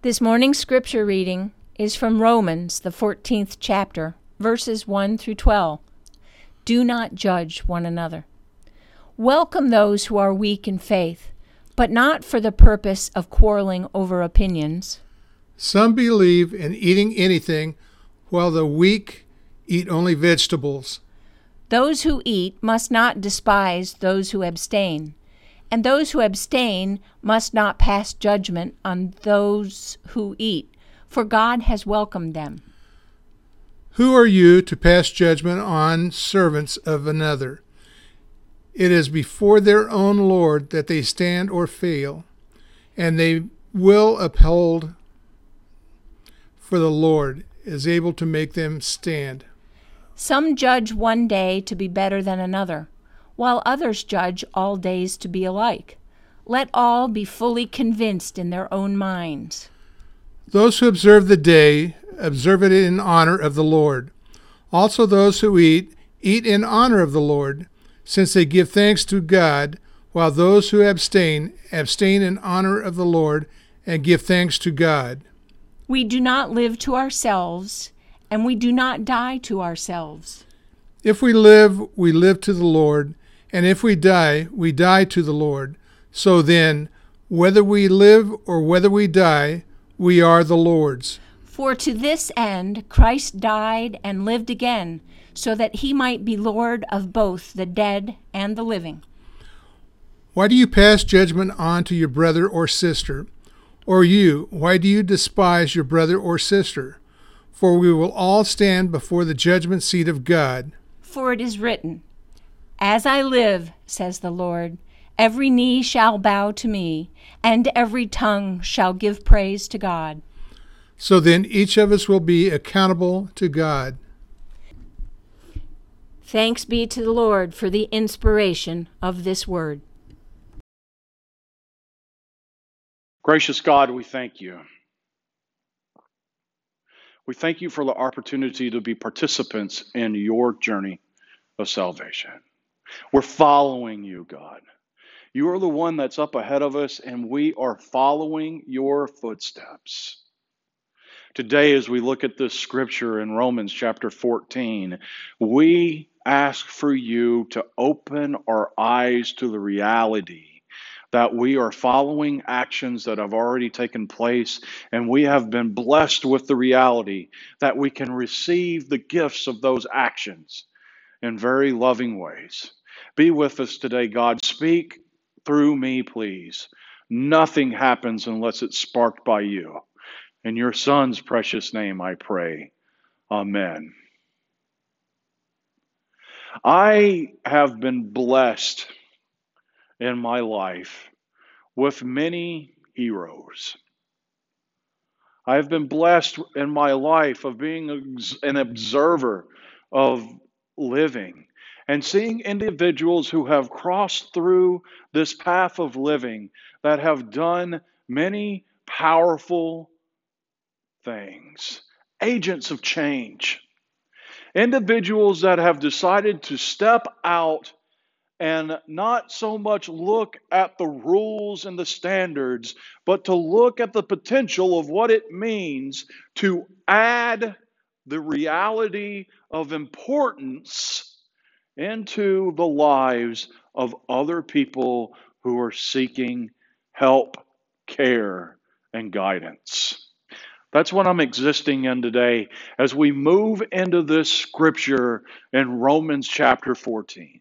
This morning's scripture reading is from Romans, the 14th chapter, verses 1 through 12. Do not judge one another. Welcome those who are weak in faith, but not for the purpose of quarreling over opinions. Some believe in eating anything, while the weak eat only vegetables. Those who eat must not despise those who abstain and those who abstain must not pass judgment on those who eat, for God has welcomed them. Who are you to pass judgment on servants of another? It is before their own Lord that they stand or fail, and they will uphold, for the Lord is able to make them stand. Some judge one day to be better than another while others judge all days to be alike. Let all be fully convinced in their own minds. Those who observe the day observe it in honor of the Lord. Also, those who eat, eat in honor of the Lord, since they give thanks to God, while those who abstain, abstain in honor of the Lord and give thanks to God. We do not live to ourselves, and we do not die to ourselves. If we live, we live to the Lord and if we die, we die to the Lord. So then, whether we live or whether we die, we are the Lord's. For to this end Christ died and lived again, so that he might be Lord of both the dead and the living. Why do you pass judgment on to your brother or sister? Or you, why do you despise your brother or sister? For we will all stand before the judgment seat of God. For it is written, as I live, says the Lord, every knee shall bow to me, and every tongue shall give praise to God. So then each of us will be accountable to God. Thanks be to the Lord for the inspiration of this word. Gracious God, we thank you. We thank you for the opportunity to be participants in your journey of salvation. We're following you, God. You are the one that's up ahead of us, and we are following your footsteps. Today, as we look at this scripture in Romans chapter 14, we ask for you to open our eyes to the reality that we are following actions that have already taken place, and we have been blessed with the reality that we can receive the gifts of those actions in very loving ways. Be with us today, God. Speak through me, please. Nothing happens unless it's sparked by you. In your Son's precious name, I pray. Amen. I have been blessed in my life with many heroes. I have been blessed in my life of being an observer of living and seeing individuals who have crossed through this path of living that have done many powerful things, agents of change, individuals that have decided to step out and not so much look at the rules and the standards, but to look at the potential of what it means to add the reality of importance into the lives of other people who are seeking help, care, and guidance. That's what I'm existing in today as we move into this scripture in Romans chapter 14.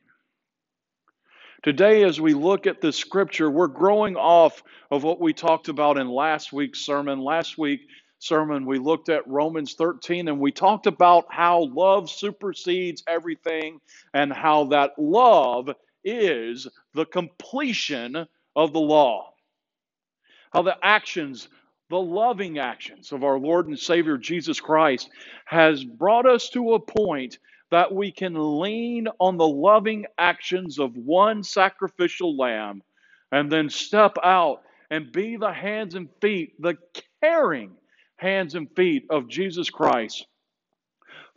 Today, as we look at this scripture, we're growing off of what we talked about in last week's sermon. Last week, sermon, we looked at Romans 13 and we talked about how love supersedes everything and how that love is the completion of the law. How the actions, the loving actions of our Lord and Savior Jesus Christ has brought us to a point that we can lean on the loving actions of one sacrificial lamb and then step out and be the hands and feet, the caring hands and feet of Jesus Christ,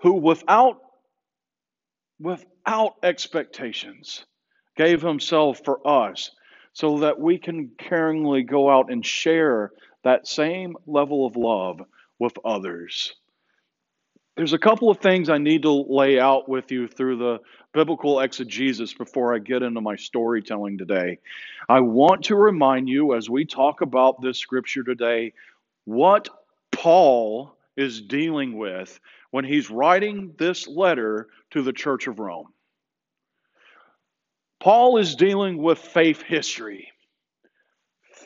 who without without expectations gave himself for us so that we can caringly go out and share that same level of love with others. There's a couple of things I need to lay out with you through the biblical exegesis before I get into my storytelling today. I want to remind you as we talk about this scripture today what Paul is dealing with when he's writing this letter to the church of Rome. Paul is dealing with faith history.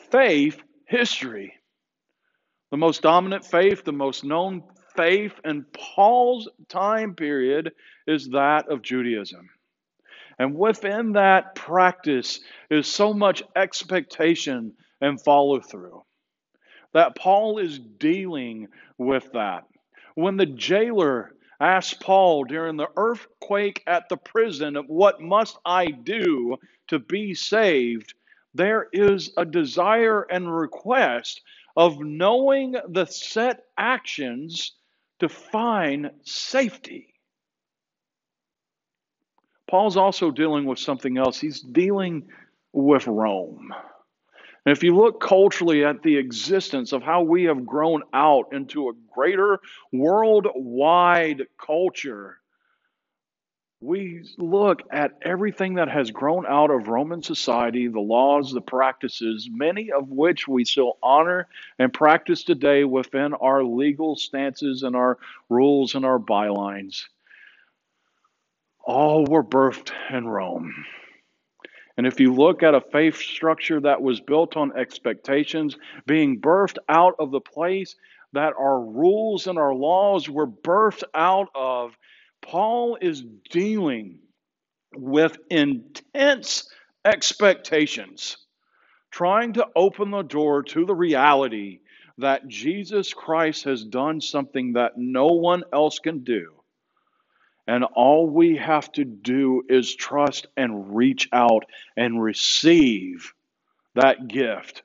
Faith history. The most dominant faith, the most known faith in Paul's time period is that of Judaism. And within that practice is so much expectation and follow through that Paul is dealing with that. When the jailer asked Paul during the earthquake at the prison, What must I do to be saved? There is a desire and request of knowing the set actions to find safety. Paul's also dealing with something else. He's dealing with Rome. And if you look culturally at the existence of how we have grown out into a greater worldwide culture, we look at everything that has grown out of Roman society, the laws, the practices, many of which we still honor and practice today within our legal stances and our rules and our bylines. All were birthed in Rome. And if you look at a faith structure that was built on expectations, being birthed out of the place that our rules and our laws were birthed out of, Paul is dealing with intense expectations, trying to open the door to the reality that Jesus Christ has done something that no one else can do. And all we have to do is trust and reach out and receive that gift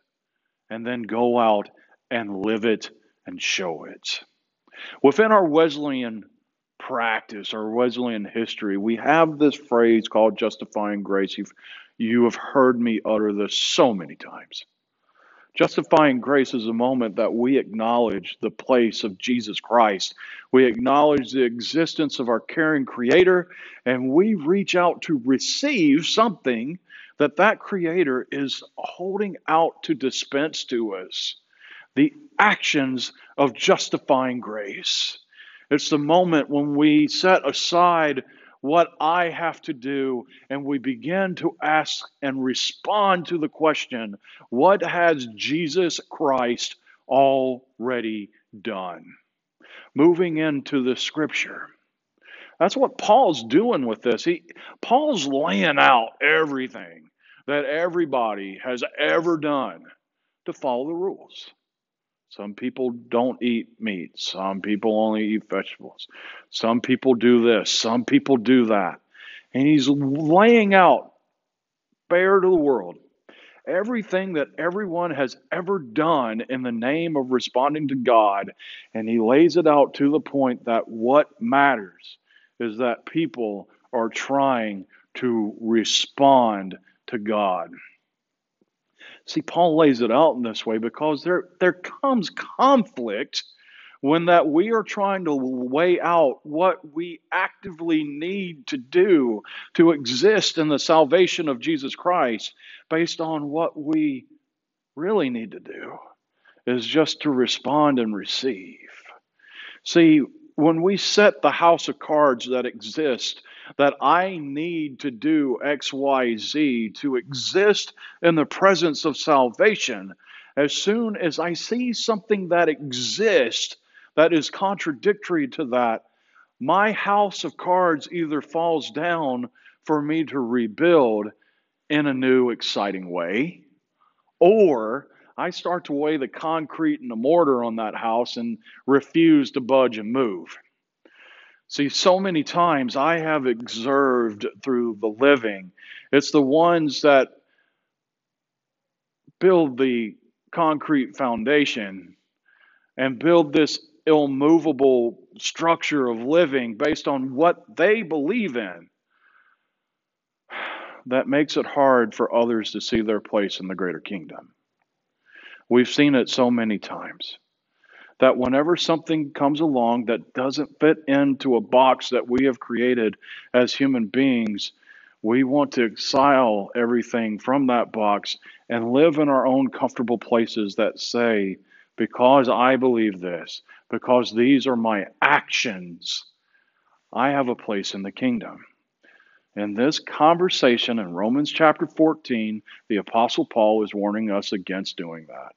and then go out and live it and show it. Within our Wesleyan practice, our Wesleyan history, we have this phrase called justifying grace. You've, you have heard me utter this so many times. Justifying grace is a moment that we acknowledge the place of Jesus Christ. We acknowledge the existence of our caring Creator, and we reach out to receive something that that Creator is holding out to dispense to us. The actions of justifying grace. It's the moment when we set aside what I have to do, and we begin to ask and respond to the question what has Jesus Christ already done? Moving into the scripture. That's what Paul's doing with this. He Paul's laying out everything that everybody has ever done to follow the rules. Some people don't eat meat. Some people only eat vegetables. Some people do this. Some people do that. And he's laying out bare to the world everything that everyone has ever done in the name of responding to God. And he lays it out to the point that what matters is that people are trying to respond to God. See, Paul lays it out in this way because there, there comes conflict when that we are trying to weigh out what we actively need to do to exist in the salvation of Jesus Christ based on what we really need to do is just to respond and receive. See, when we set the house of cards that exist that I need to do X, Y, Z to exist in the presence of salvation, as soon as I see something that exists that is contradictory to that, my house of cards either falls down for me to rebuild in a new, exciting way, or I start to weigh the concrete and the mortar on that house and refuse to budge and move. See, so many times I have observed through the living, it's the ones that build the concrete foundation and build this immovable structure of living based on what they believe in that makes it hard for others to see their place in the greater kingdom. We've seen it so many times that whenever something comes along that doesn't fit into a box that we have created as human beings, we want to exile everything from that box and live in our own comfortable places that say, because I believe this, because these are my actions, I have a place in the kingdom. In this conversation in Romans chapter 14, the Apostle Paul is warning us against doing that.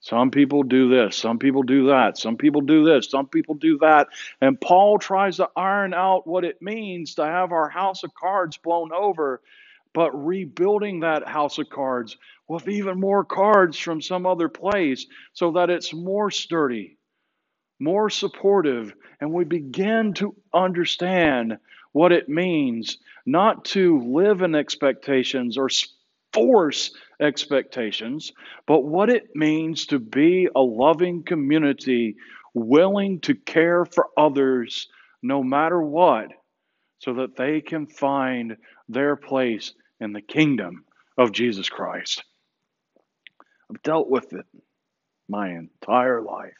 Some people do this, some people do that, some people do this, some people do that. And Paul tries to iron out what it means to have our house of cards blown over, but rebuilding that house of cards with even more cards from some other place so that it's more sturdy, more supportive, and we begin to understand what it means not to live in expectations or force expectations, but what it means to be a loving community willing to care for others no matter what, so that they can find their place in the kingdom of Jesus Christ. I've dealt with it my entire life.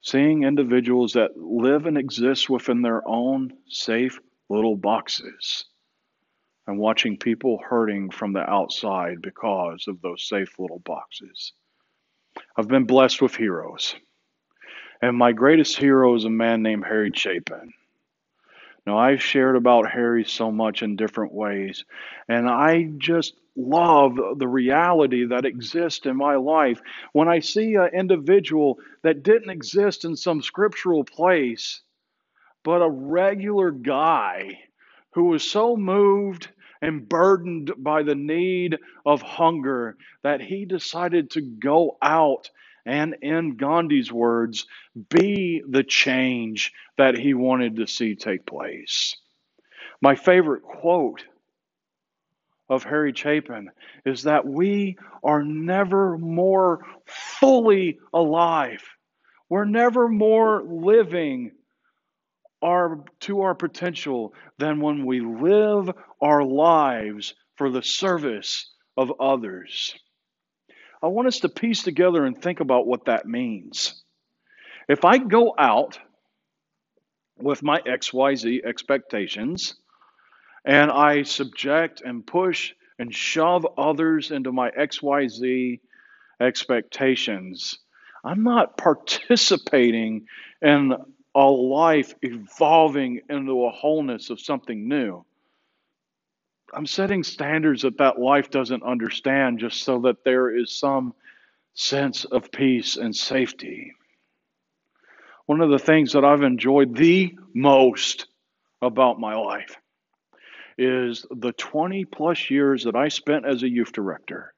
Seeing individuals that live and exist within their own safe little boxes and watching people hurting from the outside because of those safe little boxes. I've been blessed with heroes. And my greatest hero is a man named Harry Chapin. Now, I've shared about Harry so much in different ways, and I just love the reality that exists in my life. When I see an individual that didn't exist in some scriptural place, but a regular guy who was so moved and burdened by the need of hunger that he decided to go out and, in Gandhi's words, be the change that he wanted to see take place. My favorite quote of Harry Chapin is that we are never more fully alive. We're never more living our, to our potential than when we live our lives for the service of others. I want us to piece together and think about what that means. If I go out with my XYZ expectations and I subject and push and shove others into my XYZ expectations, I'm not participating in a life evolving into a wholeness of something new. I'm setting standards that that life doesn't understand just so that there is some sense of peace and safety. One of the things that I've enjoyed the most about my life is the 20 plus years that I spent as a youth director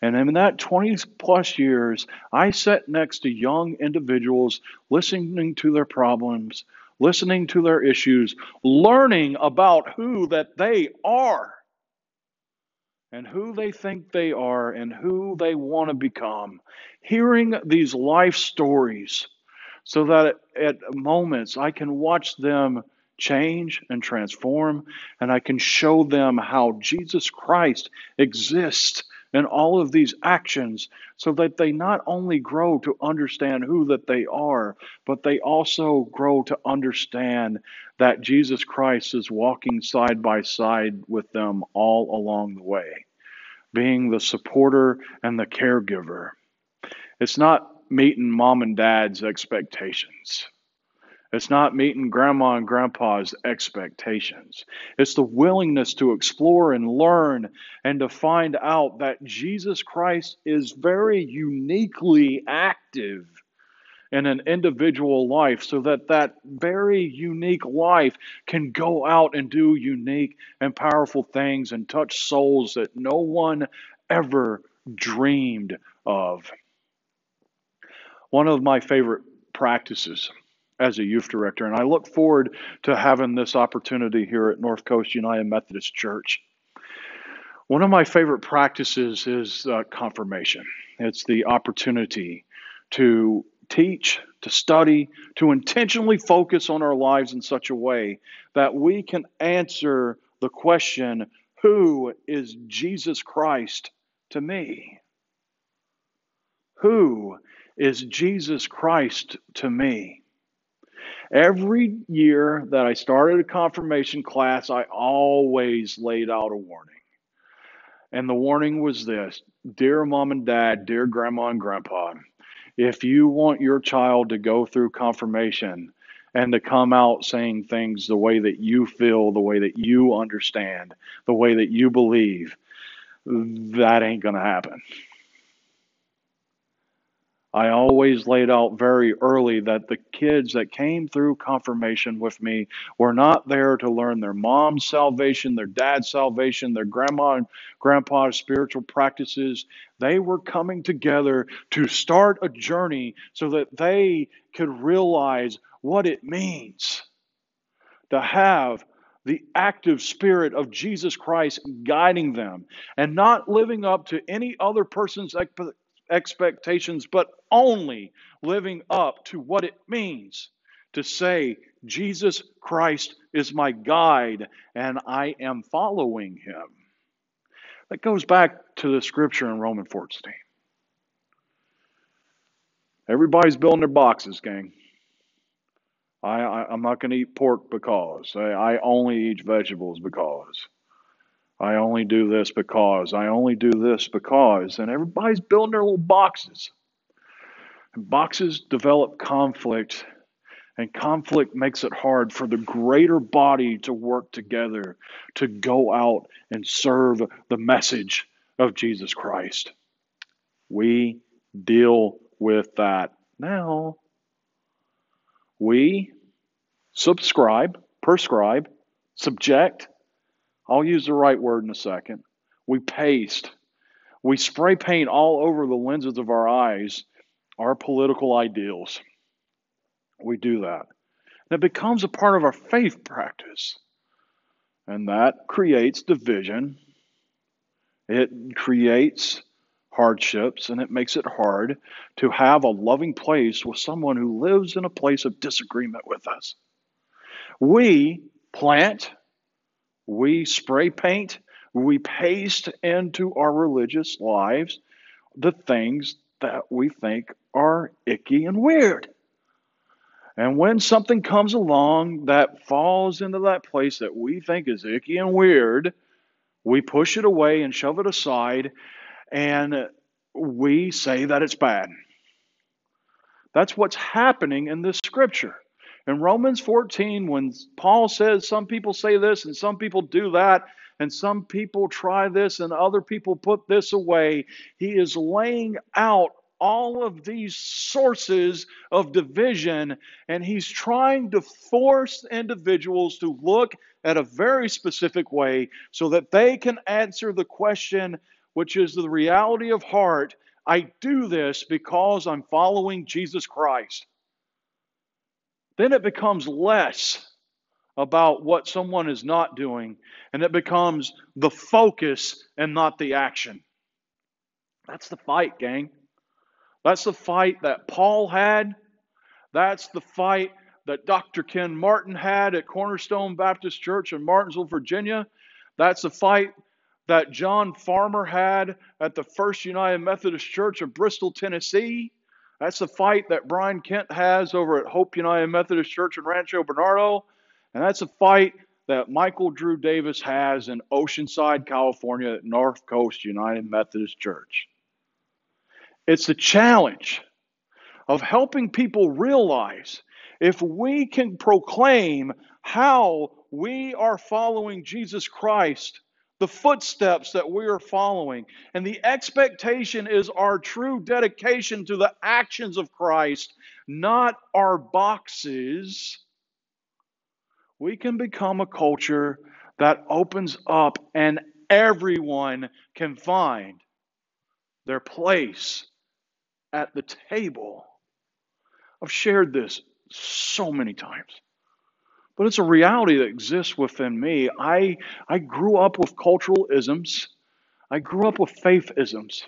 and in that 20 plus years, I sat next to young individuals, listening to their problems, listening to their issues, learning about who that they are and who they think they are and who they want to become. Hearing these life stories so that at moments I can watch them change and transform and I can show them how Jesus Christ exists in all of these actions so that they not only grow to understand who that they are, but they also grow to understand that Jesus Christ is walking side by side with them all along the way, being the supporter and the caregiver. It's not meeting mom and dad's expectations. It's not meeting grandma and grandpa's expectations. It's the willingness to explore and learn and to find out that Jesus Christ is very uniquely active in an individual life so that that very unique life can go out and do unique and powerful things and touch souls that no one ever dreamed of. One of my favorite practices as a youth director. And I look forward to having this opportunity here at North Coast United Methodist Church. One of my favorite practices is uh, confirmation. It's the opportunity to teach, to study, to intentionally focus on our lives in such a way that we can answer the question, Who is Jesus Christ to me? Who is Jesus Christ to me? Every year that I started a confirmation class, I always laid out a warning. And the warning was this Dear mom and dad, dear grandma and grandpa, if you want your child to go through confirmation and to come out saying things the way that you feel, the way that you understand, the way that you believe, that ain't going to happen. I always laid out very early that the kids that came through confirmation with me were not there to learn their mom's salvation, their dad's salvation, their grandma and grandpa's spiritual practices. They were coming together to start a journey so that they could realize what it means to have the active spirit of Jesus Christ guiding them and not living up to any other person's expectations, but only living up to what it means to say, Jesus Christ is my guide and I am following him. That goes back to the scripture in Romans 14. Everybody's building their boxes, gang. I, I, am not going to eat pork because. I, I only eat vegetables because. I only do this because. I only do this because. And everybody's building their little boxes. And boxes develop conflict, and conflict makes it hard for the greater body to work together to go out and serve the message of Jesus Christ. We deal with that now. We subscribe, prescribe, subject, I'll use the right word in a second. We paste, we spray paint all over the lenses of our eyes our political ideals. We do that. It becomes a part of our faith practice. And that creates division. It creates hardships and it makes it hard to have a loving place with someone who lives in a place of disagreement with us. We plant we spray paint, we paste into our religious lives the things that we think are icky and weird. And when something comes along that falls into that place that we think is icky and weird, we push it away and shove it aside and we say that it's bad. That's what's happening in this scripture. In Romans 14, when Paul says some people say this and some people do that, and some people try this and other people put this away, he is laying out all of these sources of division, and he's trying to force individuals to look at a very specific way so that they can answer the question, which is the reality of heart I do this because I'm following Jesus Christ then it becomes less about what someone is not doing, and it becomes the focus and not the action. That's the fight, gang. That's the fight that Paul had. That's the fight that Dr. Ken Martin had at Cornerstone Baptist Church in Martinsville, Virginia. That's the fight that John Farmer had at the First United Methodist Church of Bristol, Tennessee. That's the fight that Brian Kent has over at Hope United Methodist Church in Rancho Bernardo. And that's a fight that Michael Drew Davis has in Oceanside, California at North Coast United Methodist Church. It's the challenge of helping people realize if we can proclaim how we are following Jesus Christ the footsteps that we are following. And the expectation is our true dedication to the actions of Christ, not our boxes. We can become a culture that opens up and everyone can find their place at the table. I've shared this so many times but it's a reality that exists within me. I, I grew up with cultural isms, I grew up with faith isms.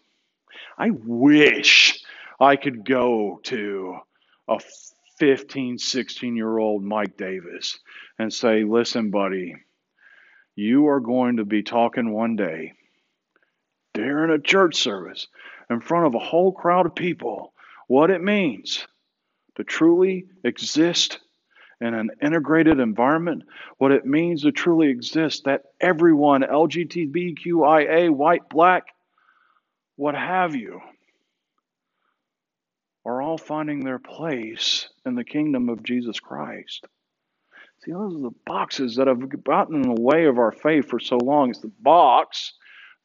I wish I could go to a 15, 16 year old Mike Davis and say, listen, buddy, you are going to be talking one day during a church service in front of a whole crowd of people what it means to truly exist in an integrated environment, what it means to truly exist, that everyone, LGBTQIA, white, black, what have you, are all finding their place in the kingdom of Jesus Christ. See, those are the boxes that have gotten in the way of our faith for so long. It's the box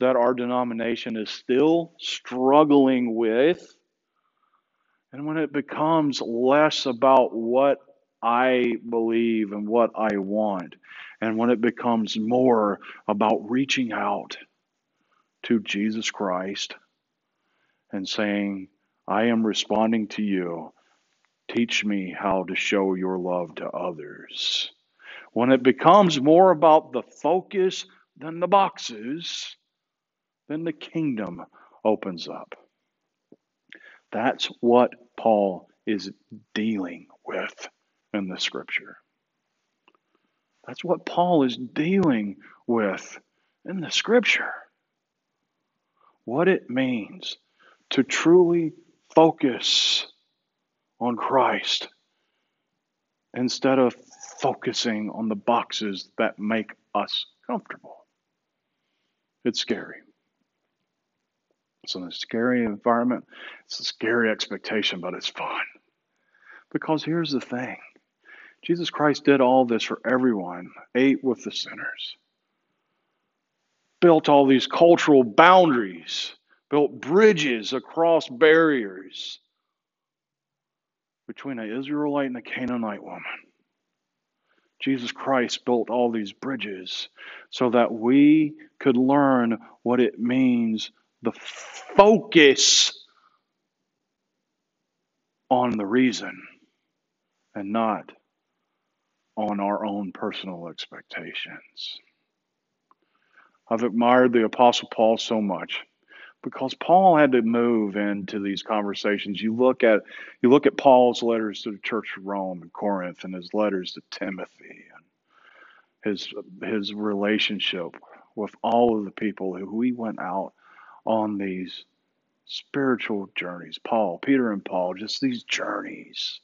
that our denomination is still struggling with. And when it becomes less about what I believe and what I want, and when it becomes more about reaching out to Jesus Christ and saying, I am responding to you. Teach me how to show your love to others. When it becomes more about the focus than the boxes, then the kingdom opens up. That's what Paul is dealing with in the scripture. That's what Paul is dealing with in the scripture. What it means to truly focus on Christ instead of focusing on the boxes that make us comfortable. It's scary. It's a scary environment. It's a scary expectation, but it's fun. Because here's the thing Jesus Christ did all this for everyone, ate with the sinners, built all these cultural boundaries built bridges across barriers between an Israelite and a Canaanite woman. Jesus Christ built all these bridges so that we could learn what it means the focus on the reason and not on our own personal expectations. I've admired the Apostle Paul so much because Paul had to move into these conversations. You look at you look at Paul's letters to the church of Rome and Corinth and his letters to Timothy and his his relationship with all of the people who he went out on these spiritual journeys. Paul, Peter and Paul, just these journeys.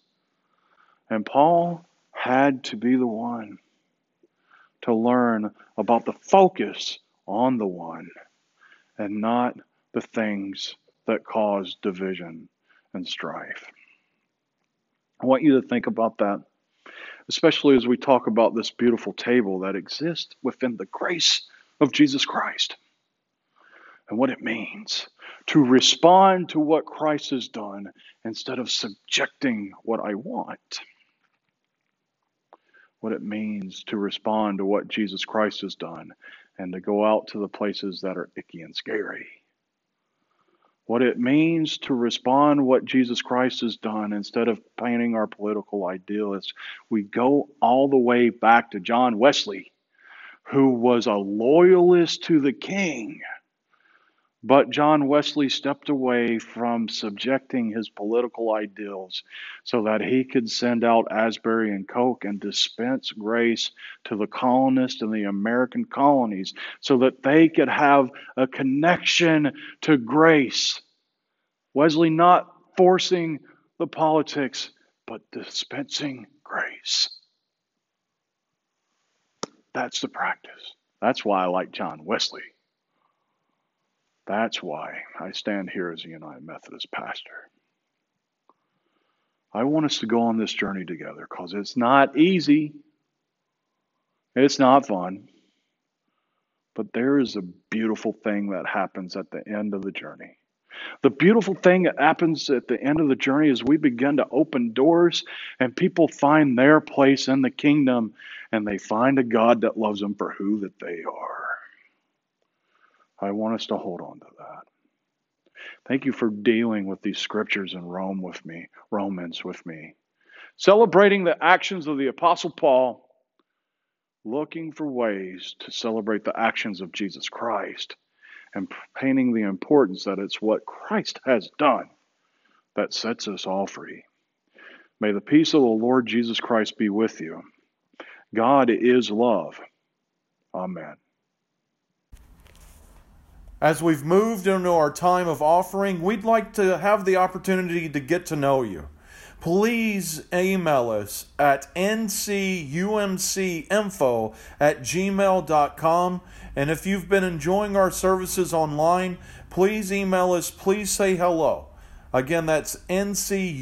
And Paul had to be the one to learn about the focus on the one and not the things that cause division and strife. I want you to think about that, especially as we talk about this beautiful table that exists within the grace of Jesus Christ and what it means to respond to what Christ has done instead of subjecting what I want. What it means to respond to what Jesus Christ has done and to go out to the places that are icky and scary what it means to respond what Jesus Christ has done instead of painting our political idealists. We go all the way back to John Wesley, who was a loyalist to the king but John Wesley stepped away from subjecting his political ideals so that he could send out Asbury and Coke and dispense grace to the colonists in the American colonies so that they could have a connection to grace. Wesley not forcing the politics, but dispensing grace. That's the practice. That's why I like John Wesley. That's why I stand here as a United Methodist pastor. I want us to go on this journey together because it's not easy. It's not fun. But there is a beautiful thing that happens at the end of the journey. The beautiful thing that happens at the end of the journey is we begin to open doors and people find their place in the kingdom and they find a God that loves them for who that they are. I want us to hold on to that. Thank you for dealing with these scriptures in Rome with me, Romans with me. Celebrating the actions of the Apostle Paul, looking for ways to celebrate the actions of Jesus Christ, and painting the importance that it's what Christ has done that sets us all free. May the peace of the Lord Jesus Christ be with you. God is love. Amen. As we've moved into our time of offering, we'd like to have the opportunity to get to know you. Please email us at ncumcinfo at gmail.com. And if you've been enjoying our services online, please email us, please say hello. Again, that's ncumcinfo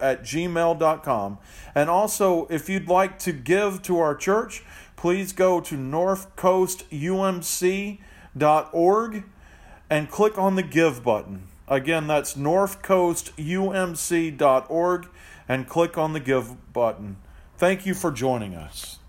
at gmail.com. And also, if you'd like to give to our church, please go to northcoastumc.org and click on the Give button. Again, that's northcoastumc.org and click on the Give button. Thank you for joining us.